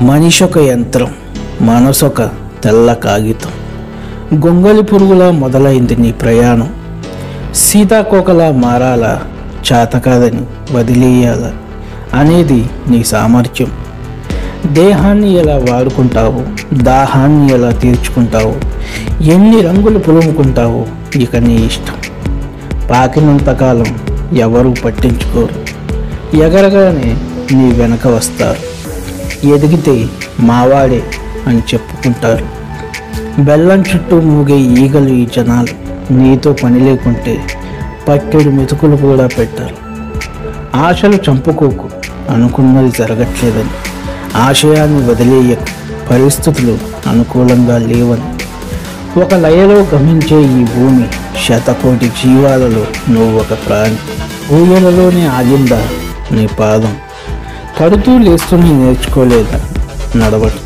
మనిషి ఒక యంత్రం మనసు ఒక తెల్ల కాగితం. గొంగలి పురుగులా మొదలైంది నీ ప్రయాణం. సీతాకోకలా మారాలా చాతకాదని కాదని అనేది నీ సామర్థ్యం. దేహాన్ని ఎలా వాడుకుంటావు దాహాన్ని ఎలా తీర్చుకుంటావు ఎన్ని రంగులు పులుముకుంటావు ఇక నీ ఇష్టం. పాకినంతకాలం ఎవరూ పట్టించుకోరు. ఎగరగానే నీ వెనక వస్తారు. ఎదిగితే మావాడే అని చెప్పుకుంటారు. బెల్లం చుట్టూ మూగే ఈగలు ఈ జనాలు. నీతో పని లేకుంటే పట్టెడు మెతుకులు కూడా పెట్టారు. ఆశలు చంపుకోకు అనుకున్నది జరగట్లేదని. ఆశయాన్ని వదిలేయకు పరిస్థితులు అనుకూలంగా లేవని. ఒక లయలో గమించే ఈ భూమి శతకోటి జీవాలలో నువ్వు ఒక ప్రాణి. ఊయలలోనే ఆగిందా నీ పాదం? పడుతూ లేస్తూనే నేర్చుకోలేదా? నడవటం